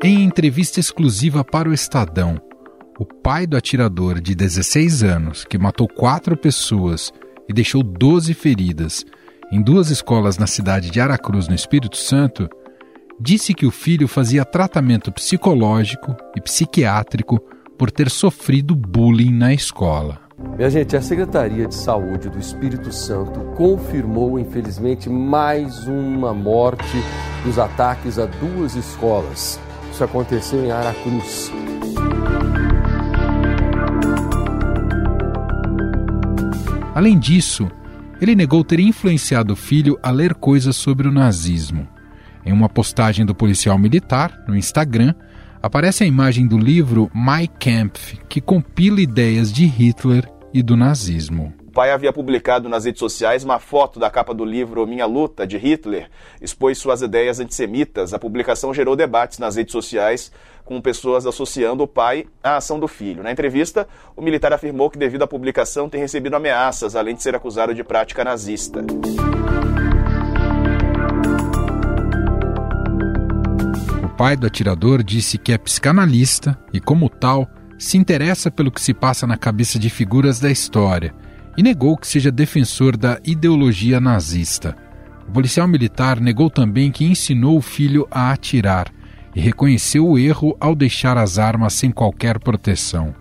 Em entrevista exclusiva para o Estadão, o pai do atirador de 16 anos, que matou quatro pessoas e deixou 12 feridas em duas escolas na cidade de Aracruz, no Espírito Santo, disse que o filho fazia tratamento psicológico e psiquiátrico por ter sofrido bullying na escola. Minha gente, a Secretaria de Saúde do Espírito Santo confirmou, infelizmente, mais uma morte dos ataques a duas escolas. Isso aconteceu em Aracruz. Além disso, ele negou ter influenciado o filho a ler coisas sobre o nazismo. Em uma postagem do policial militar no Instagram, aparece a imagem do livro My Kampf, que compila ideias de Hitler e do nazismo. O pai havia publicado nas redes sociais uma foto da capa do livro Minha Luta, de Hitler, expôs suas ideias antissemitas. A publicação gerou debates nas redes sociais, com pessoas associando o pai à ação do filho. Na entrevista, o militar afirmou que, devido à publicação, tem recebido ameaças, além de ser acusado de prática nazista. pai do atirador disse que é psicanalista e, como tal, se interessa pelo que se passa na cabeça de figuras da história e negou que seja defensor da ideologia nazista. O policial militar negou também que ensinou o filho a atirar e reconheceu o erro ao deixar as armas sem qualquer proteção.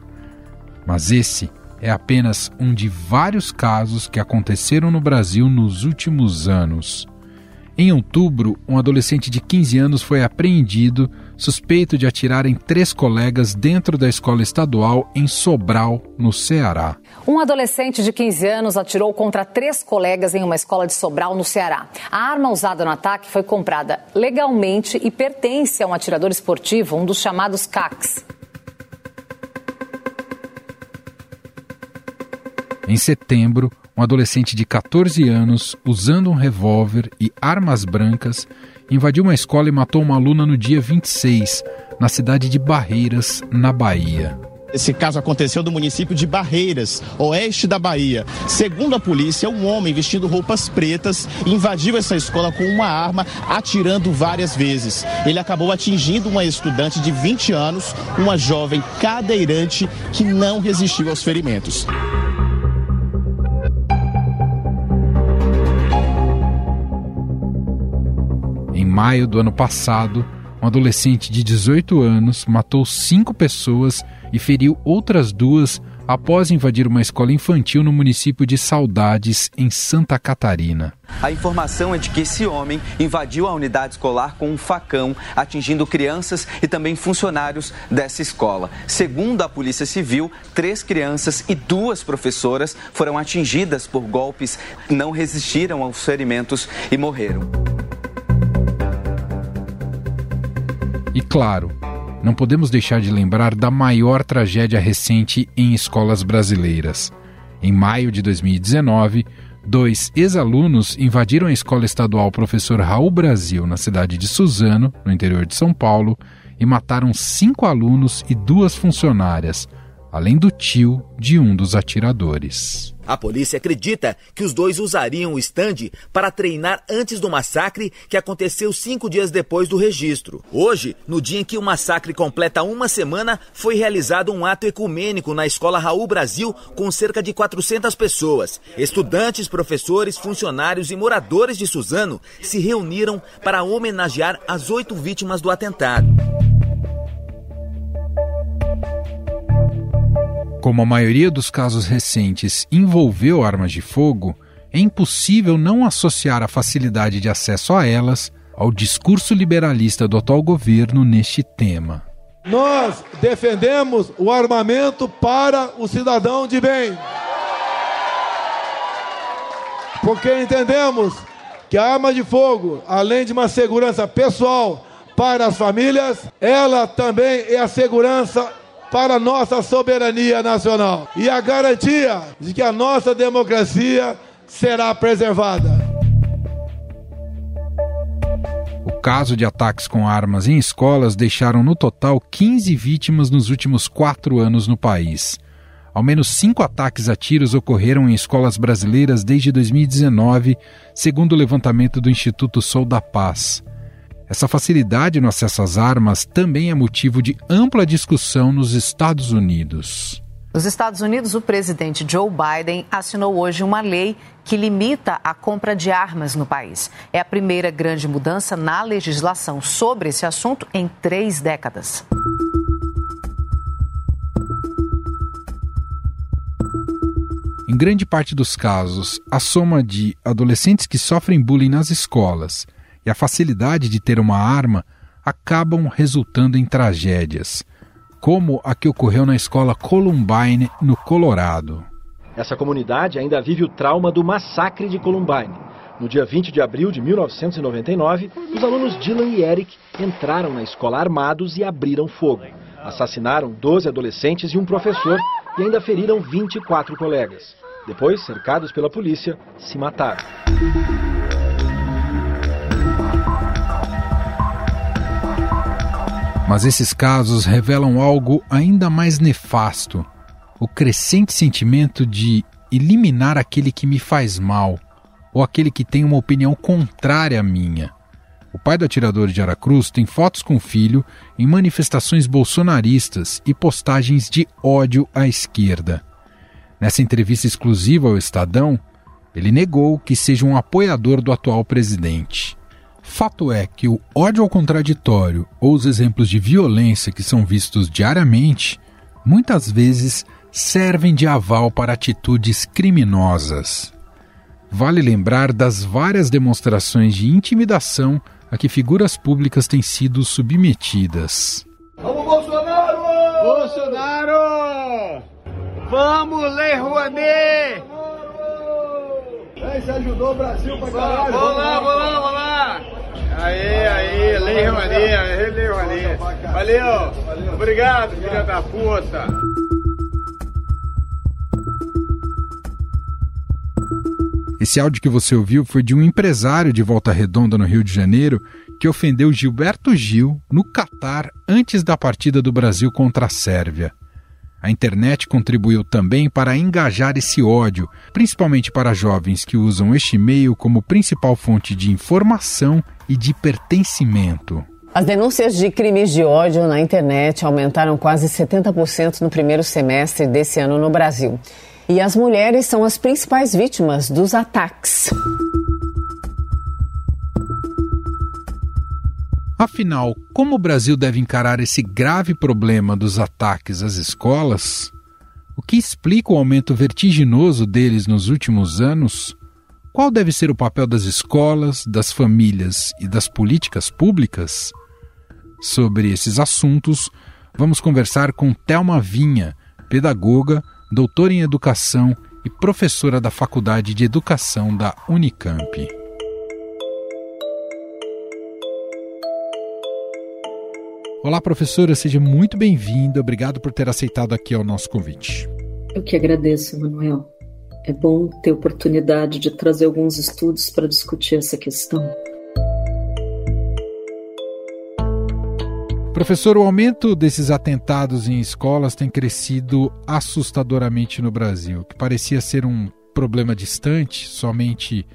Mas esse é apenas um de vários casos que aconteceram no Brasil nos últimos anos. Em outubro, um adolescente de 15 anos foi apreendido suspeito de atirar em três colegas dentro da escola estadual em Sobral, no Ceará. Um adolescente de 15 anos atirou contra três colegas em uma escola de Sobral, no Ceará. A arma usada no ataque foi comprada legalmente e pertence a um atirador esportivo, um dos chamados CACs. Em setembro, um adolescente de 14 anos, usando um revólver e armas brancas, invadiu uma escola e matou uma aluna no dia 26, na cidade de Barreiras, na Bahia. Esse caso aconteceu no município de Barreiras, oeste da Bahia. Segundo a polícia, um homem vestindo roupas pretas invadiu essa escola com uma arma, atirando várias vezes. Ele acabou atingindo uma estudante de 20 anos, uma jovem cadeirante que não resistiu aos ferimentos. Maio do ano passado, um adolescente de 18 anos matou cinco pessoas e feriu outras duas após invadir uma escola infantil no município de Saudades, em Santa Catarina. A informação é de que esse homem invadiu a unidade escolar com um facão, atingindo crianças e também funcionários dessa escola. Segundo a Polícia Civil, três crianças e duas professoras foram atingidas por golpes, não resistiram aos ferimentos e morreram. E claro, não podemos deixar de lembrar da maior tragédia recente em escolas brasileiras. Em maio de 2019, dois ex-alunos invadiram a escola estadual Professor Raul Brasil, na cidade de Suzano, no interior de São Paulo, e mataram cinco alunos e duas funcionárias, além do tio de um dos atiradores. A polícia acredita que os dois usariam o estande para treinar antes do massacre que aconteceu cinco dias depois do registro. Hoje, no dia em que o massacre completa uma semana, foi realizado um ato ecumênico na Escola Raul Brasil com cerca de 400 pessoas. Estudantes, professores, funcionários e moradores de Suzano se reuniram para homenagear as oito vítimas do atentado. Como a maioria dos casos recentes envolveu armas de fogo, é impossível não associar a facilidade de acesso a elas ao discurso liberalista do atual governo neste tema. Nós defendemos o armamento para o cidadão de bem. Porque entendemos que a arma de fogo, além de uma segurança pessoal para as famílias, ela também é a segurança para nossa soberania nacional e a garantia de que a nossa democracia será preservada. O caso de ataques com armas em escolas deixaram no total 15 vítimas nos últimos quatro anos no país. Ao menos cinco ataques a tiros ocorreram em escolas brasileiras desde 2019, segundo o levantamento do Instituto Sou da Paz. Essa facilidade no acesso às armas também é motivo de ampla discussão nos Estados Unidos. Nos Estados Unidos, o presidente Joe Biden assinou hoje uma lei que limita a compra de armas no país. É a primeira grande mudança na legislação sobre esse assunto em três décadas. Em grande parte dos casos, a soma de adolescentes que sofrem bullying nas escolas e a facilidade de ter uma arma acabam resultando em tragédias como a que ocorreu na escola Columbine, no Colorado. Essa comunidade ainda vive o trauma do massacre de Columbine. No dia 20 de abril de 1999, os alunos Dylan e Eric entraram na escola armados e abriram fogo. Assassinaram 12 adolescentes e um professor e ainda feriram 24 colegas. Depois, cercados pela polícia, se mataram. Mas esses casos revelam algo ainda mais nefasto: o crescente sentimento de eliminar aquele que me faz mal ou aquele que tem uma opinião contrária à minha. O pai do atirador de Aracruz tem fotos com o filho em manifestações bolsonaristas e postagens de ódio à esquerda. Nessa entrevista exclusiva ao Estadão, ele negou que seja um apoiador do atual presidente. Fato é que o ódio ao contraditório ou os exemplos de violência que são vistos diariamente muitas vezes servem de aval para atitudes criminosas. Vale lembrar das várias demonstrações de intimidação a que figuras públicas têm sido submetidas. Vamos, Bolsonaro! Bolsonaro! Vamos, Lei Rouanet! Você ajudou o Brasil pra caralho! Vamos lá, vamos lá, vamos lá! Aí, aí, Lei Rouanet, Lei Rouanet. Valeu. Obrigado, filha da puta. Esse áudio que você ouviu foi de um empresário de Volta Redonda, no Rio de Janeiro, que ofendeu Gilberto Gil no Catar antes da partida do Brasil contra a Sérvia. A internet contribuiu também para engajar esse ódio, principalmente para jovens que usam este meio como principal fonte de informação e de pertencimento. As denúncias de crimes de ódio na internet aumentaram quase 70% no primeiro semestre desse ano no Brasil. E as mulheres são as principais vítimas dos ataques. Afinal, como o Brasil deve encarar esse grave problema dos ataques às escolas? O que explica o aumento vertiginoso deles nos últimos anos? Qual deve ser o papel das escolas, das famílias e das políticas públicas? Sobre esses assuntos, vamos conversar com Thelma Vinha, pedagoga, doutora em educação e professora da Faculdade de Educação da Unicamp. Olá, professora, seja muito bem-vinda. Obrigado por ter aceitado aqui o nosso convite. Eu que agradeço, Manuel. É bom ter oportunidade de trazer alguns estudos para discutir essa questão. Professor, o aumento desses atentados em escolas tem crescido assustadoramente no Brasil, que parecia ser um problema distante somente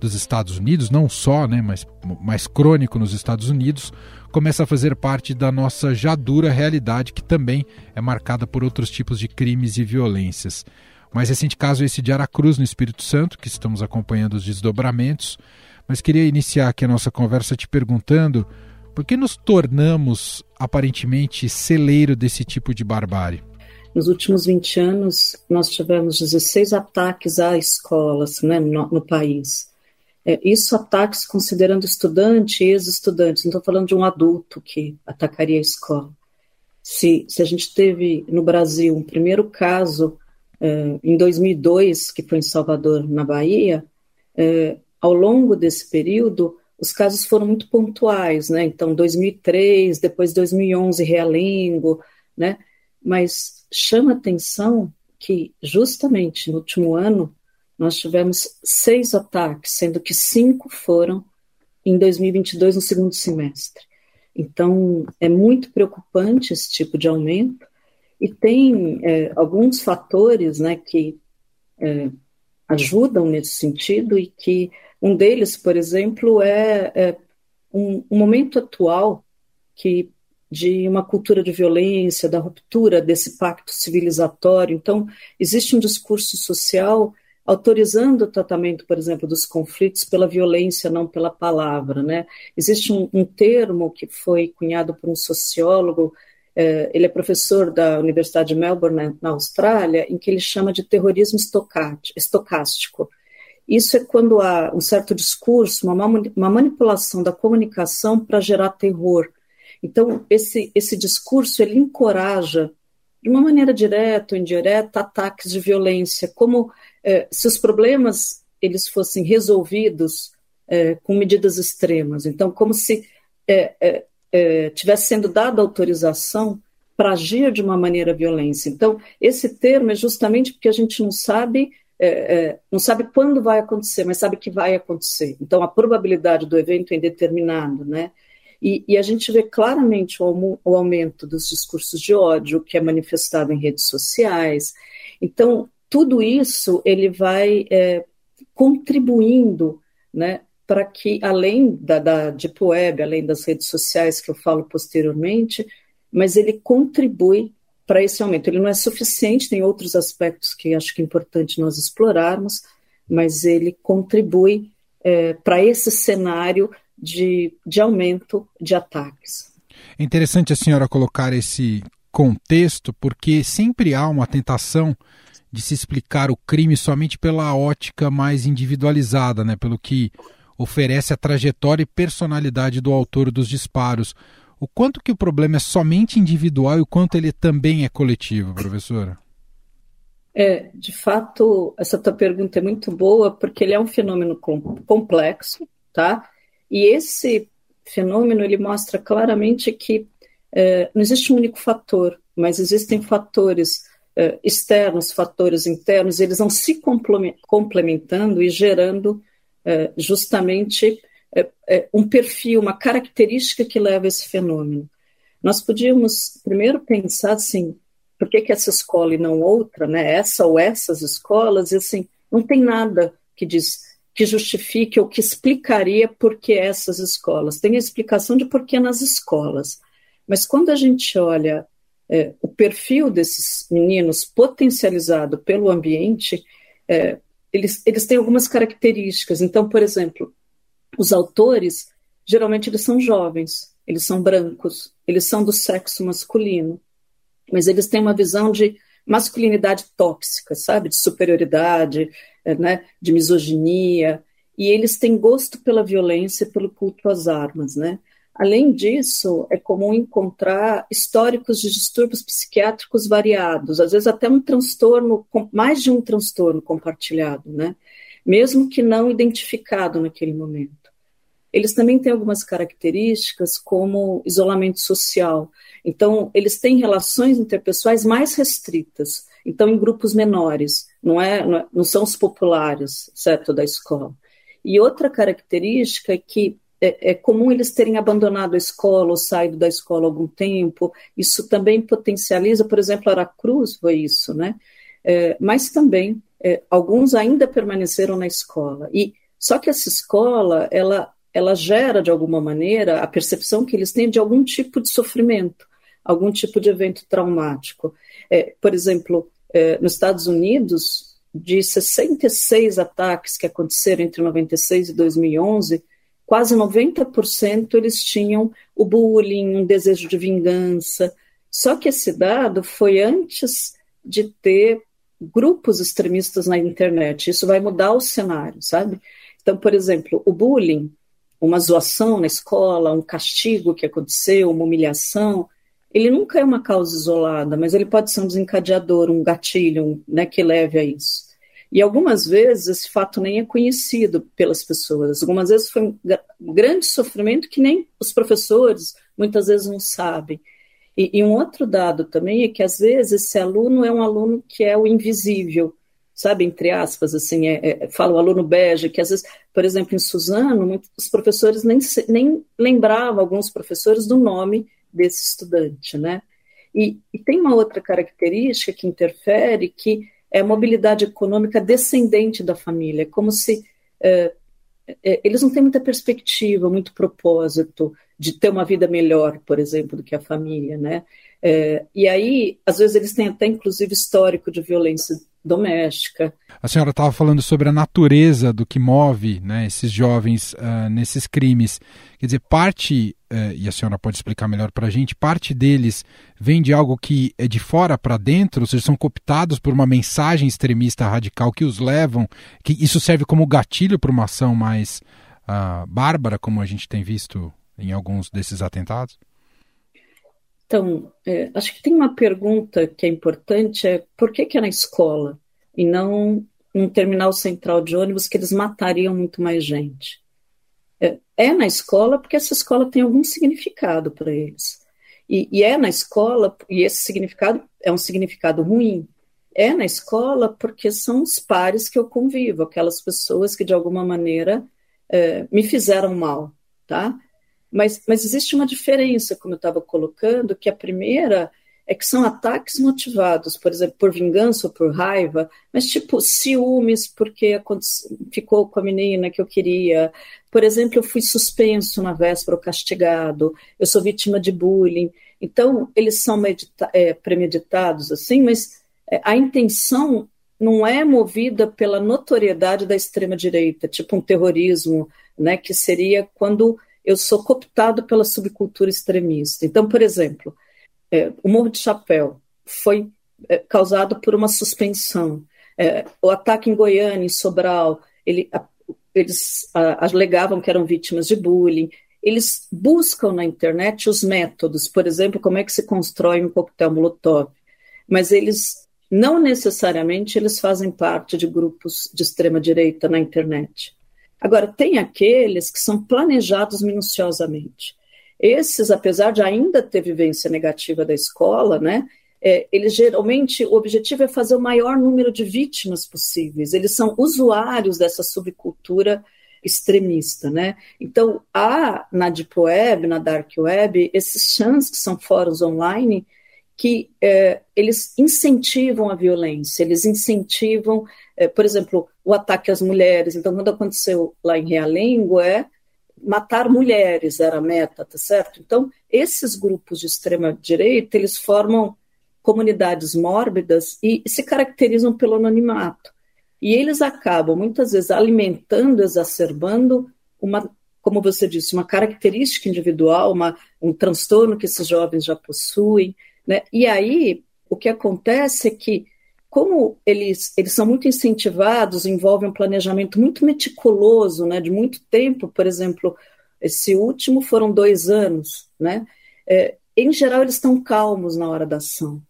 dos Estados Unidos, não só, né, mas mais crônico nos Estados Unidos, começa a fazer parte da nossa já dura realidade, que também é marcada por outros tipos de crimes e violências. O mais recente caso é esse de Aracruz, no Espírito Santo, que estamos acompanhando os desdobramentos. Mas queria iniciar aqui a nossa conversa te perguntando por que nos tornamos aparentemente celeiro desse tipo de barbárie? Nos últimos 20 anos, nós tivemos 16 ataques a escolas né, no, no país. É, isso ataques considerando estudante e ex-estudante, não estou falando de um adulto que atacaria a escola. Se, se a gente teve no Brasil um primeiro caso em 2002, que foi em Salvador, na Bahia, é, ao longo desse período, os casos foram muito pontuais, né? Então, 2003, depois 2011, Realengo, né? Mas chama atenção que, justamente no último ano, nós tivemos seis ataques, sendo que cinco foram em 2022, no segundo semestre. Então, é muito preocupante esse tipo de aumento, e tem é, alguns fatores né, que é, ajudam nesse sentido, e que um deles, por exemplo, é, é um, um momento atual que de uma cultura de violência, da ruptura desse pacto civilizatório. Então, existe um discurso social autorizando o tratamento, por exemplo, dos conflitos pela violência, não pela palavra. Né? Existe um, um termo que foi cunhado por um sociólogo, ele é professor da Universidade de Melbourne, na Austrália, em que ele chama de terrorismo estocástico. Isso é quando há um certo discurso, uma, manipulação da comunicação para gerar terror. Então, esse, esse discurso ele encoraja, de uma maneira direta ou indireta, ataques de violência, como é, se os problemas eles fossem resolvidos é, com medidas extremas. Então, como se é, é, é tivesse sendo dada autorização para agir de uma maneira violência. Então, esse termo é justamente porque a gente não sabe é, não sabe quando vai acontecer, mas sabe que vai acontecer. Então, a probabilidade do evento é indeterminado, né? E, e, a gente vê claramente o, o, aumento dos discursos de ódio que é manifestado em redes sociais. Então, tudo isso ele vai é, contribuindo né, para que, além da, da Deep Web, além das redes sociais que eu falo posteriormente, mas ele contribui para esse aumento. Ele não é suficiente, tem outros aspectos que acho que é importante nós explorarmos, mas ele contribui é, para esse cenário de, de aumento de ataques. É interessante a senhora colocar esse contexto, porque sempre há uma tentação de se explicar o crime somente pela ótica mais individualizada, né? pelo que oferece a trajetória e personalidade do autor dos disparos. O quanto que o problema é somente individual e o quanto ele também é coletivo, professora? É, de fato, essa tua pergunta é muito boa, porque ele é um fenômeno complexo, tá? E esse fenômeno ele mostra claramente que é, não existe um único fator, mas existem fatores uh, externos, fatores internos, eles vão se complementando e gerando justamente uh, um perfil, uma característica que leva a esse fenômeno. Nós podíamos primeiro pensar assim, por que, que essa escola e não outra, né? essa ou essas escolas, e assim, não tem nada que diz que justifique ou que explicaria por que essas escolas. Tem a explicação de por que nas escolas. Mas quando a gente olha é, o perfil desses meninos potencializado pelo ambiente, é, eles, eles têm algumas características. Então, por exemplo, os autores, geralmente eles são jovens, eles são brancos, eles são do sexo masculino, mas eles têm uma visão de masculinidade tóxica, sabe? De superioridade, é, né? de misoginia, e eles têm gosto pela violência e pelo culto às armas, né? Além disso, é comum encontrar históricos de distúrbios psiquiátricos variados, às vezes até um transtorno, mais de um transtorno compartilhado, né? mesmo que não identificado naquele momento. Eles também têm algumas características, como isolamento social. Então, eles têm relações interpessoais mais restritas, então, em grupos menores, não, é, não, é, não são os populares, certo, da escola. E outra característica é que é, é, comum eles terem abandonado a escola ou saído da escola há algum tempo. Isso também potencializa, por exemplo, Aracruz foi isso, né? É, mas também é, alguns ainda permaneceram na escola. E só que essa escola, ela, ela gera de alguma maneira a percepção que eles têm de algum tipo de sofrimento, algum tipo de evento traumático. É, por exemplo, é, nos Estados Unidos, de 66 ataques que aconteceram entre 96 e 2011 quase 90% eles tinham o bullying, um desejo de vingança. Só que esse dado foi antes de ter grupos extremistas na internet. Isso vai mudar o cenário, sabe? Então, por exemplo, o bullying, uma zoação na escola, um castigo que aconteceu, uma humilhação, ele nunca é uma causa isolada, mas ele pode ser um desencadeador, um gatilho né, que leve a isso. E algumas vezes esse fato nem é conhecido pelas pessoas. Algumas vezes foi um grande sofrimento que nem os professores muitas vezes não sabem. E, e um outro dado também é que às vezes esse aluno é um aluno que é o invisível, sabe, entre aspas, assim, é, é, fala o aluno bege, que às vezes, por exemplo, em Suzano, muitos, os professores nem, nem lembravam, alguns professores, do nome desse estudante, né? E, e tem uma outra característica que interfere, que é a mobilidade econômica descendente da família, é como se é, é, eles não têm muita perspectiva, muito propósito de ter uma vida melhor, por exemplo, do que a família, né? É, e aí, às vezes, eles têm até, inclusive, histórico de violência doméstica. A senhora estava falando sobre a natureza do que move né, esses jovens uh, nesses crimes. Quer dizer, parte, uh, e a senhora pode explicar melhor para a gente, parte deles vem de algo que é de fora para dentro, ou seja, são cooptados por uma mensagem extremista radical que os levam, que isso serve como gatilho para uma ação mais uh, bárbara, como a gente tem visto em alguns desses atentados? Então, é, acho que tem uma pergunta que é importante, é por que, que é na escola e não num terminal central de ônibus que eles matariam muito mais gente? É, é na escola porque essa escola tem algum significado para eles. E, e, é na escola, e esse significado é um significado ruim. É na escola porque são os pares que eu convivo, aquelas pessoas que de alguma maneira é, me fizeram mal, tá? Mas, mas existe uma diferença, como eu estava colocando, que a primeira é que são ataques motivados, por exemplo, por vingança ou por raiva, mas tipo ciúmes porque ficou com a menina que eu queria. Por exemplo, eu fui suspenso na véspera ou castigado, eu sou vítima de bullying. Então, eles são é, premeditados assim, mas é, a intenção não é movida pela notoriedade da extrema-direita, tipo um terrorismo, né, que seria quando eu sou cooptado pela subcultura extremista. Então, por exemplo, é, o Morro de Chapéu foi é, causado por uma suspensão. É, o ataque em Goiânia, em Sobral, ele, a, eles a, alegavam que eram vítimas de bullying. Eles buscam na internet os métodos, por exemplo, como é que se constrói um coquetel molotov. Mas eles não necessariamente eles fazem parte de grupos de extrema direita na internet. Agora, tem aqueles que são planejados minuciosamente. Esses, apesar de ainda ter vivência negativa da escola, né, é, eles geralmente, o objetivo é fazer o maior número de vítimas possíveis. Eles são usuários dessa subcultura extremista, né? Então, há na Deep Web, na Dark Web, esses chans, que são fóruns online, que é, eles incentivam a violência, eles incentivam, é, por exemplo, o ataque às mulheres. Então, quando aconteceu lá em Realengo, é matar mulheres era a meta, tá certo? Então, esses grupos de extrema direita, eles formam comunidades mórbidas e se caracterizam pelo anonimato. E eles acabam muitas vezes alimentando, exacerbando uma, como você disse, uma característica individual, uma, um transtorno que esses jovens já possuem. Né? E aí, o que acontece é que, como eles, eles são muito incentivados, envolvem um planejamento muito meticuloso, né, de muito tempo, por exemplo, esse último foram dois anos, né? É, em geral, eles estão calmos na hora da ação.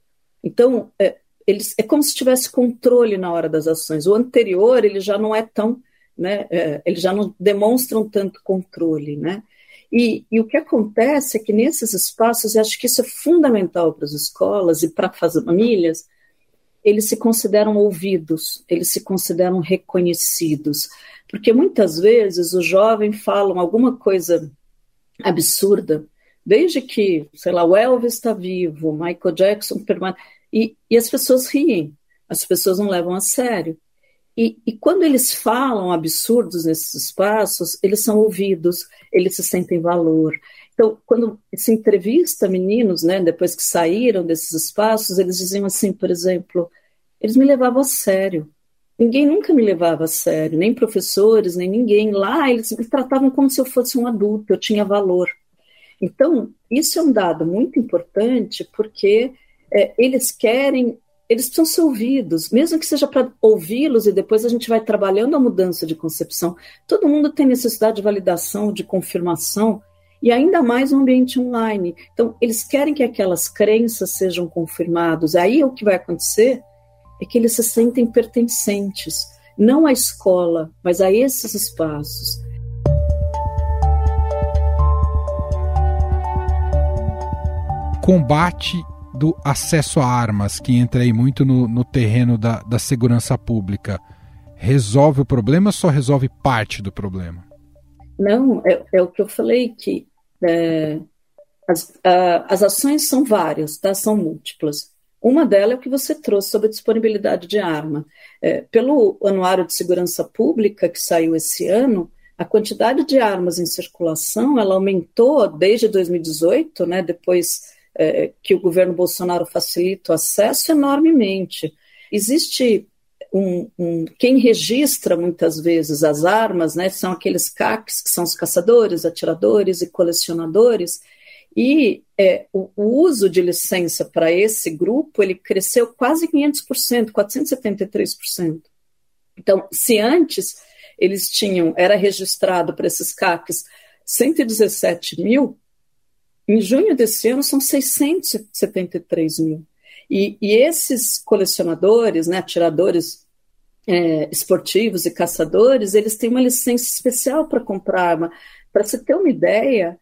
Então, é, eles, é como se tivesse controle na hora das ações. O anterior, ele já não é tão, né, é, eles já não demonstram tanto controle, né? E, e, o que acontece é que nesses espaços, e acho que isso é fundamental para as escolas e para as famílias, eles se consideram ouvidos, eles se consideram reconhecidos. Porque muitas vezes os jovens falam alguma coisa absurda, desde que, sei lá, o Elvis está vivo, Michael Jackson permanece, e, e as pessoas riem, as pessoas não levam a sério. E, e, quando eles falam absurdos nesses espaços, eles são ouvidos, eles se sentem valor. Então, quando se entrevista meninos, né, depois que saíram desses espaços, eles diziam assim, por exemplo, eles me levavam a sério. Ninguém nunca me levava a sério, nem professores, nem ninguém. Lá eles me tratavam como se eu fosse um adulto, eu tinha valor. Então, isso é um dado muito importante, porque é, eles querem eles precisam ser ouvidos, mesmo que seja para ouvi-los e depois a gente vai trabalhando a mudança de concepção. Todo mundo tem necessidade de validação, de confirmação, e ainda mais no ambiente online. Então, eles querem que aquelas crenças sejam confirmadas. Aí o que vai acontecer é que eles se sentem pertencentes, não à escola, mas a esses espaços. Combate do acesso a armas, que entra aí muito no, no terreno da, da segurança pública, resolve o problema ou só resolve parte do problema? Não, é, é o que eu falei, que é, as, a, as ações são várias, tá? são múltiplas. Uma delas é o que você trouxe sobre a disponibilidade de arma. É, pelo Anuário de Segurança Pública, que saiu esse ano, a quantidade de armas em circulação ela aumentou desde 2018, né, depois é, que o governo Bolsonaro facilita o acesso enormemente. Existe um, um, quem registra muitas vezes as armas, né, são aqueles CACs, que são os caçadores, atiradores e colecionadores, e é, o, o, uso de licença para esse grupo ele cresceu quase 500%, 473%. Então, se antes eles tinham, era registrado para esses CACs 117 mil, em junho desse ano são 673 mil. E, e esses colecionadores, né, atiradores é, esportivos e caçadores, eles têm uma licença especial para comprar arma. Para você ter uma ideia,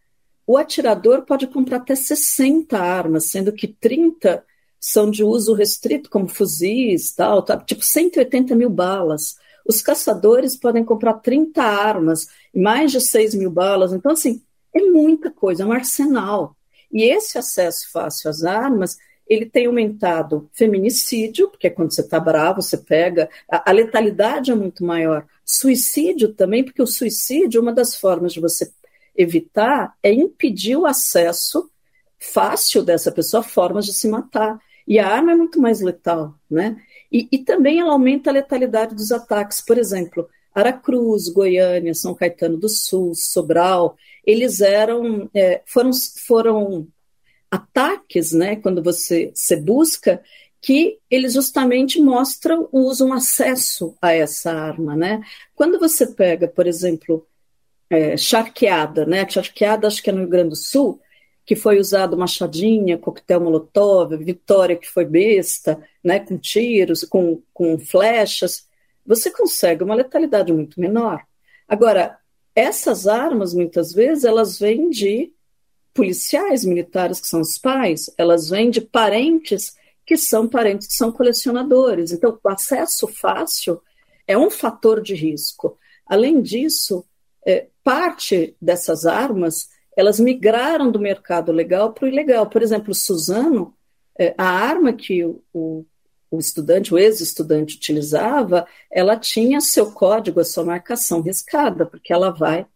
o atirador pode comprar até 60 armas, sendo que 30 são de uso restrito, como fuzis, tal, tal tipo 180 mil balas. Os caçadores podem comprar 30 armas, mais de 6 mil balas. Então, assim, é muita coisa, é um arsenal. E esse acesso fácil às armas, ele tem aumentado feminicídio, porque quando você está bravo, você pega. A, a, letalidade é muito maior. Suicídio também, porque o suicídio, uma das formas de você evitar é impedir o acesso fácil dessa pessoa a formas de se matar. E a arma é muito mais letal, né? E, e também ela aumenta a letalidade dos ataques. Por exemplo, Aracruz, Goiânia, São Caetano do Sul, Sobral, eles eram é, foram, foram ataques, né? Quando você, você busca que eles justamente mostram, usam acesso a essa arma, né? Quando você pega, por exemplo, é, charqueada, né? Charqueada, acho que é no Rio Grande do Sul, que foi usado machadinha, coquetel molotov, Vitória que foi besta, né? Com tiros, com, com flechas, você consegue uma letalidade muito menor. Agora, essas armas, muitas vezes, elas vêm de policiais militares, que são os pais, elas vêm de parentes que são parentes que são colecionadores. Então, o acesso fácil é um fator de risco. Além disso, é, parte dessas armas elas migraram do mercado legal para o ilegal. Por exemplo, Suzano, é, a arma que o, o, o estudante, o ex-estudante utilizava, ela tinha seu código, a sua marcação riscada, porque ela vai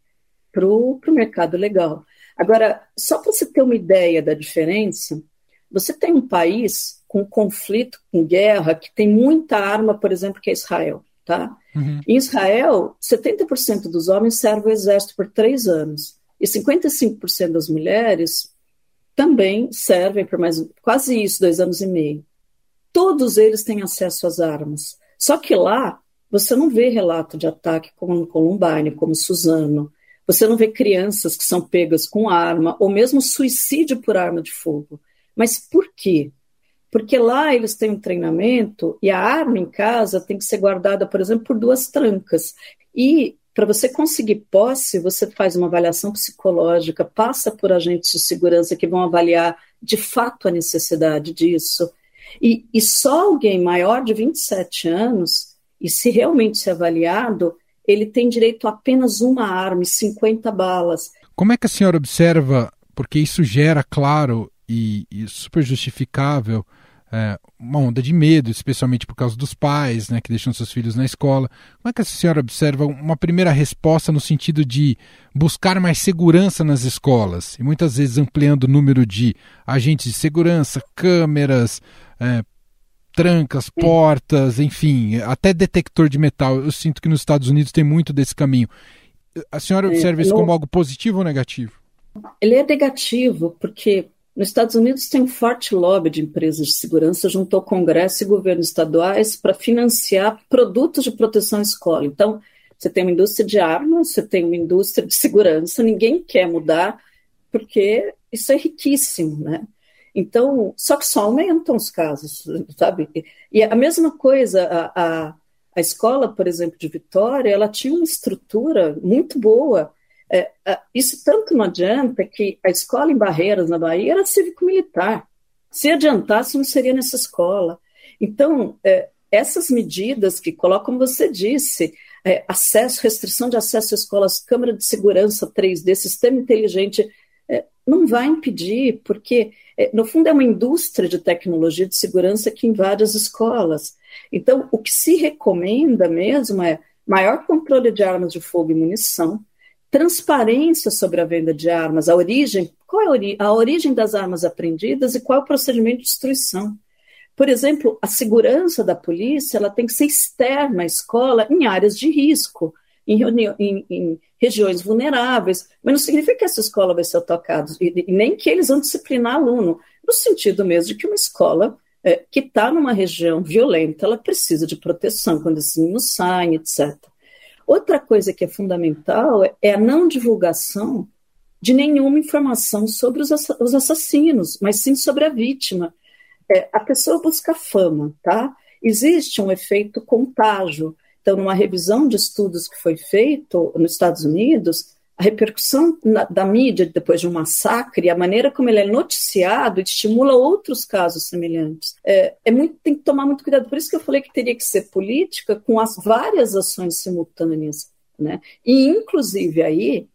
para o mercado legal. Agora, só para você ter uma ideia da diferença, você tem um país com conflito, com guerra, que tem muita arma, por exemplo, que é Israel. Tá? Uhum. Em Israel, 70% dos homens servem o exército por três anos e 55% das mulheres também servem por mais quase isso, dois anos e meio. Todos eles têm acesso às armas. Só que lá você não vê relato de ataque como no Columbine, como Suzano. Você não vê crianças que são pegas com arma, ou mesmo suicídio por arma de fogo. Mas por quê? Porque lá eles têm um treinamento e a arma em casa tem que ser guardada, por exemplo, por duas trancas. E para você conseguir posse, você faz uma avaliação psicológica, passa por agentes de segurança que vão avaliar de fato a necessidade disso. E, e só alguém maior de 27 anos, e se realmente ser avaliado, ele tem direito a apenas uma arma e 50 balas. Como é que a senhora observa, porque isso gera, claro, e, e super justificável, é, uma onda de medo, especialmente por causa dos pais, né, que deixam seus filhos na escola. Como é que a senhora observa uma primeira resposta no sentido de buscar mais segurança nas escolas e muitas vezes ampliando o número de agentes de segurança, câmeras, é, trancas, portas, enfim, até detector de metal. Eu sinto que nos Estados Unidos tem muito desse caminho. A senhora observa isso como algo positivo ou negativo? Ele é negativo, porque nos Estados Unidos tem um forte lobby de empresas de segurança junto ao Congresso e governos estaduais para financiar produtos de proteção à escola. Então, você tem uma indústria de armas, você tem uma indústria de segurança, ninguém quer mudar, porque isso é riquíssimo, né? Então, só que só aumentam os casos, sabe? E a mesma coisa, a, a, a escola, por exemplo, de Vitória, ela tinha uma estrutura muito boa, é, é, isso tanto não adianta que a escola em Barreiras, na Bahia, era cívico-militar. Se adiantasse, não seria nessa escola. Então, é, essas medidas que colocam, você disse, é, acesso, restrição de acesso a escolas, câmara de segurança 3D, sistema inteligente, é, não vai impedir, porque, é, no fundo, é uma indústria de tecnologia de segurança que invade as escolas. Então, o que se recomenda mesmo é maior controle de armas de fogo e munição, transparência sobre a venda de armas, a origem, qual é a, ori a origem das armas apreendidas e qual é o procedimento de destruição. Por exemplo, a segurança da polícia ela tem que ser externa à escola em áreas de risco, em, em, em regiões vulneráveis, mas não significa que essa escola vai ser tocada, e, e nem que eles vão disciplinar aluno, no sentido mesmo de que uma escola é, que está numa região violenta, ela precisa de proteção quando esses meninos saem, etc. Outra coisa que é fundamental é a não divulgação de nenhuma informação sobre os assassinos, mas sim sobre a vítima. É, a pessoa busca fama, tá? Existe um efeito contágio. Então, numa revisão de estudos que foi feito nos Estados Unidos, a repercussão na, da mídia depois de um massacre, a maneira como ele é noticiado, estimula outros casos semelhantes. É, é, muito, tem que tomar muito cuidado. Por isso que eu falei que teria que ser política com as várias ações simultâneas, né? E inclusive aí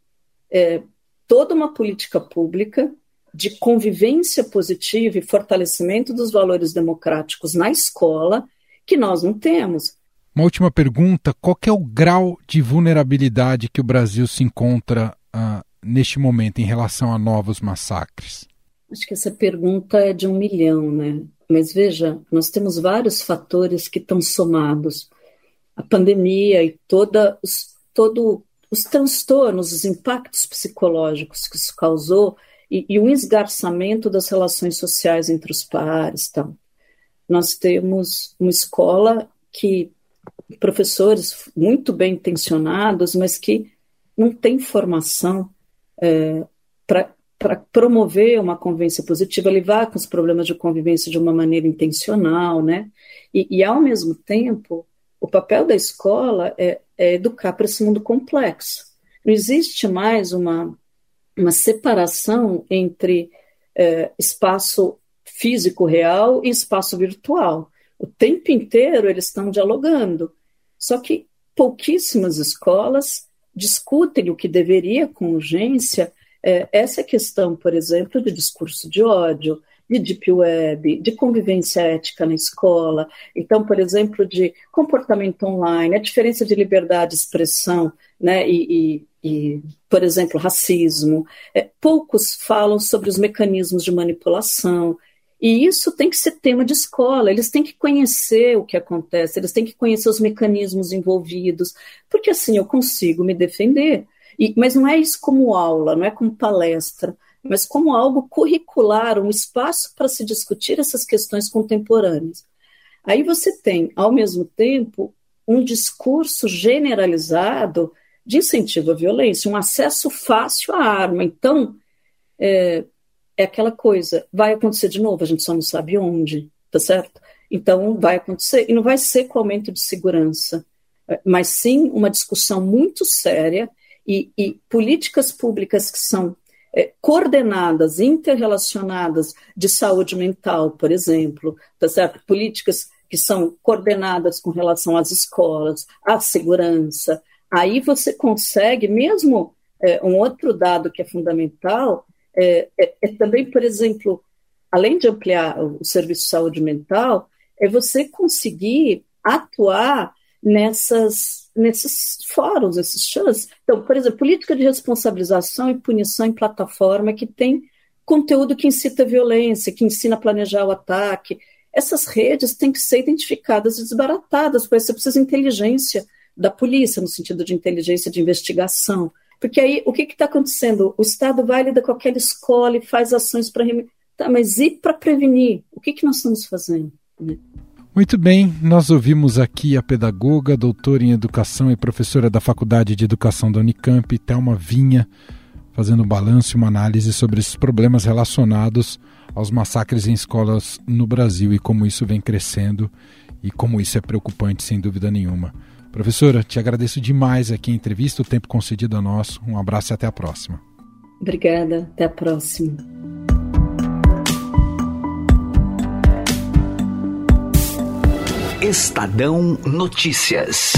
é, toda uma política pública de convivência positiva e fortalecimento dos valores democráticos na escola que nós não temos. Uma última pergunta: qual é o grau de vulnerabilidade que o Brasil se encontra uh, neste momento em relação a novos massacres? Acho que essa pergunta é de um milhão, né? Mas veja, nós temos vários fatores que estão somados. A pandemia e toda os, todo os transtornos, os impactos psicológicos que isso causou e, e o esgarçamento das relações sociais entre os pares. Então. Nós temos uma escola que professores muito bem intencionados, mas que não têm formação é, para promover uma convivência positiva, levar com os problemas de convivência de uma maneira intencional, né? E, e ao mesmo tempo, o papel da escola é, é educar para esse mundo complexo. Não existe mais uma, uma separação entre é, espaço físico real e espaço virtual. O tempo inteiro eles estão dialogando. Só que pouquíssimas escolas discutem o que deveria com urgência é, essa questão, por exemplo, de discurso de ódio, de deep web, de convivência ética na escola, então, por exemplo, de comportamento online, a diferença de liberdade de expressão, né, e, e, e por exemplo, racismo. É, poucos falam sobre os mecanismos de manipulação, e isso tem que ser tema de escola, eles têm que conhecer o que acontece, eles têm que conhecer os mecanismos envolvidos, porque assim eu consigo me defender. E, mas não é isso como aula, não é como palestra, mas como algo curricular, um espaço para se discutir essas questões contemporâneas. Aí você tem, ao mesmo tempo, um discurso generalizado de incentivo à violência, um acesso fácil à arma. Então, é, é aquela coisa, vai acontecer de novo, a gente só não sabe onde, tá certo? Então vai acontecer, e não vai ser com aumento de segurança, mas sim uma discussão muito séria e, e políticas públicas que são é, coordenadas, interrelacionadas de saúde mental, por exemplo, tá certo? Políticas que são coordenadas com relação às escolas, à segurança. Aí você consegue, mesmo é, um outro dado que é fundamental, é, é, é, também, por exemplo, além de ampliar o serviço de saúde mental, é você conseguir atuar nessas, nesses fóruns, esses chãs. Então, por exemplo, política de responsabilização e punição em plataforma que tem conteúdo que incita violência, que ensina a planejar o ataque. Essas redes têm que ser identificadas e desbaratadas, porque você precisa de inteligência da polícia, no sentido de inteligência de investigação. Porque aí o que está acontecendo? O Estado vai lidar com aquela escola e faz ações para. Tá, mas e para prevenir? O que, que nós estamos fazendo? Né? Muito bem, nós ouvimos aqui a pedagoga, doutora em educação e professora da Faculdade de Educação da Unicamp, Thelma Vinha, fazendo um balanço e uma análise sobre esses problemas relacionados aos massacres em escolas no Brasil e como isso vem crescendo e como isso é preocupante, sem dúvida nenhuma. Professora, te agradeço demais aqui a entrevista, o tempo concedido a nós. Um abraço e até a próxima. Obrigada, até a próxima. Estadão Notícias.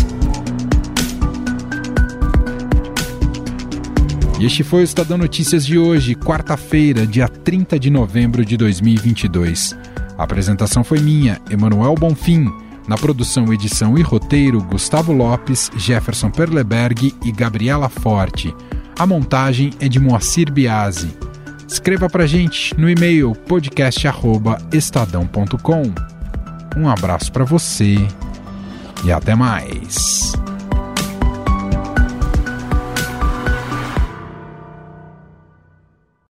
E este foi o Estadão Notícias de hoje, quarta-feira, dia 30 de novembro de 2022. A apresentação foi minha, Emanuel Bonfim. Na produção, edição e roteiro, Gustavo Lopes, Jefferson Perleberg e Gabriela Forte. A montagem é de Moacir Biasi. Escreva pra gente no e-mail podcast@estadão.com. Um abraço para você e até mais.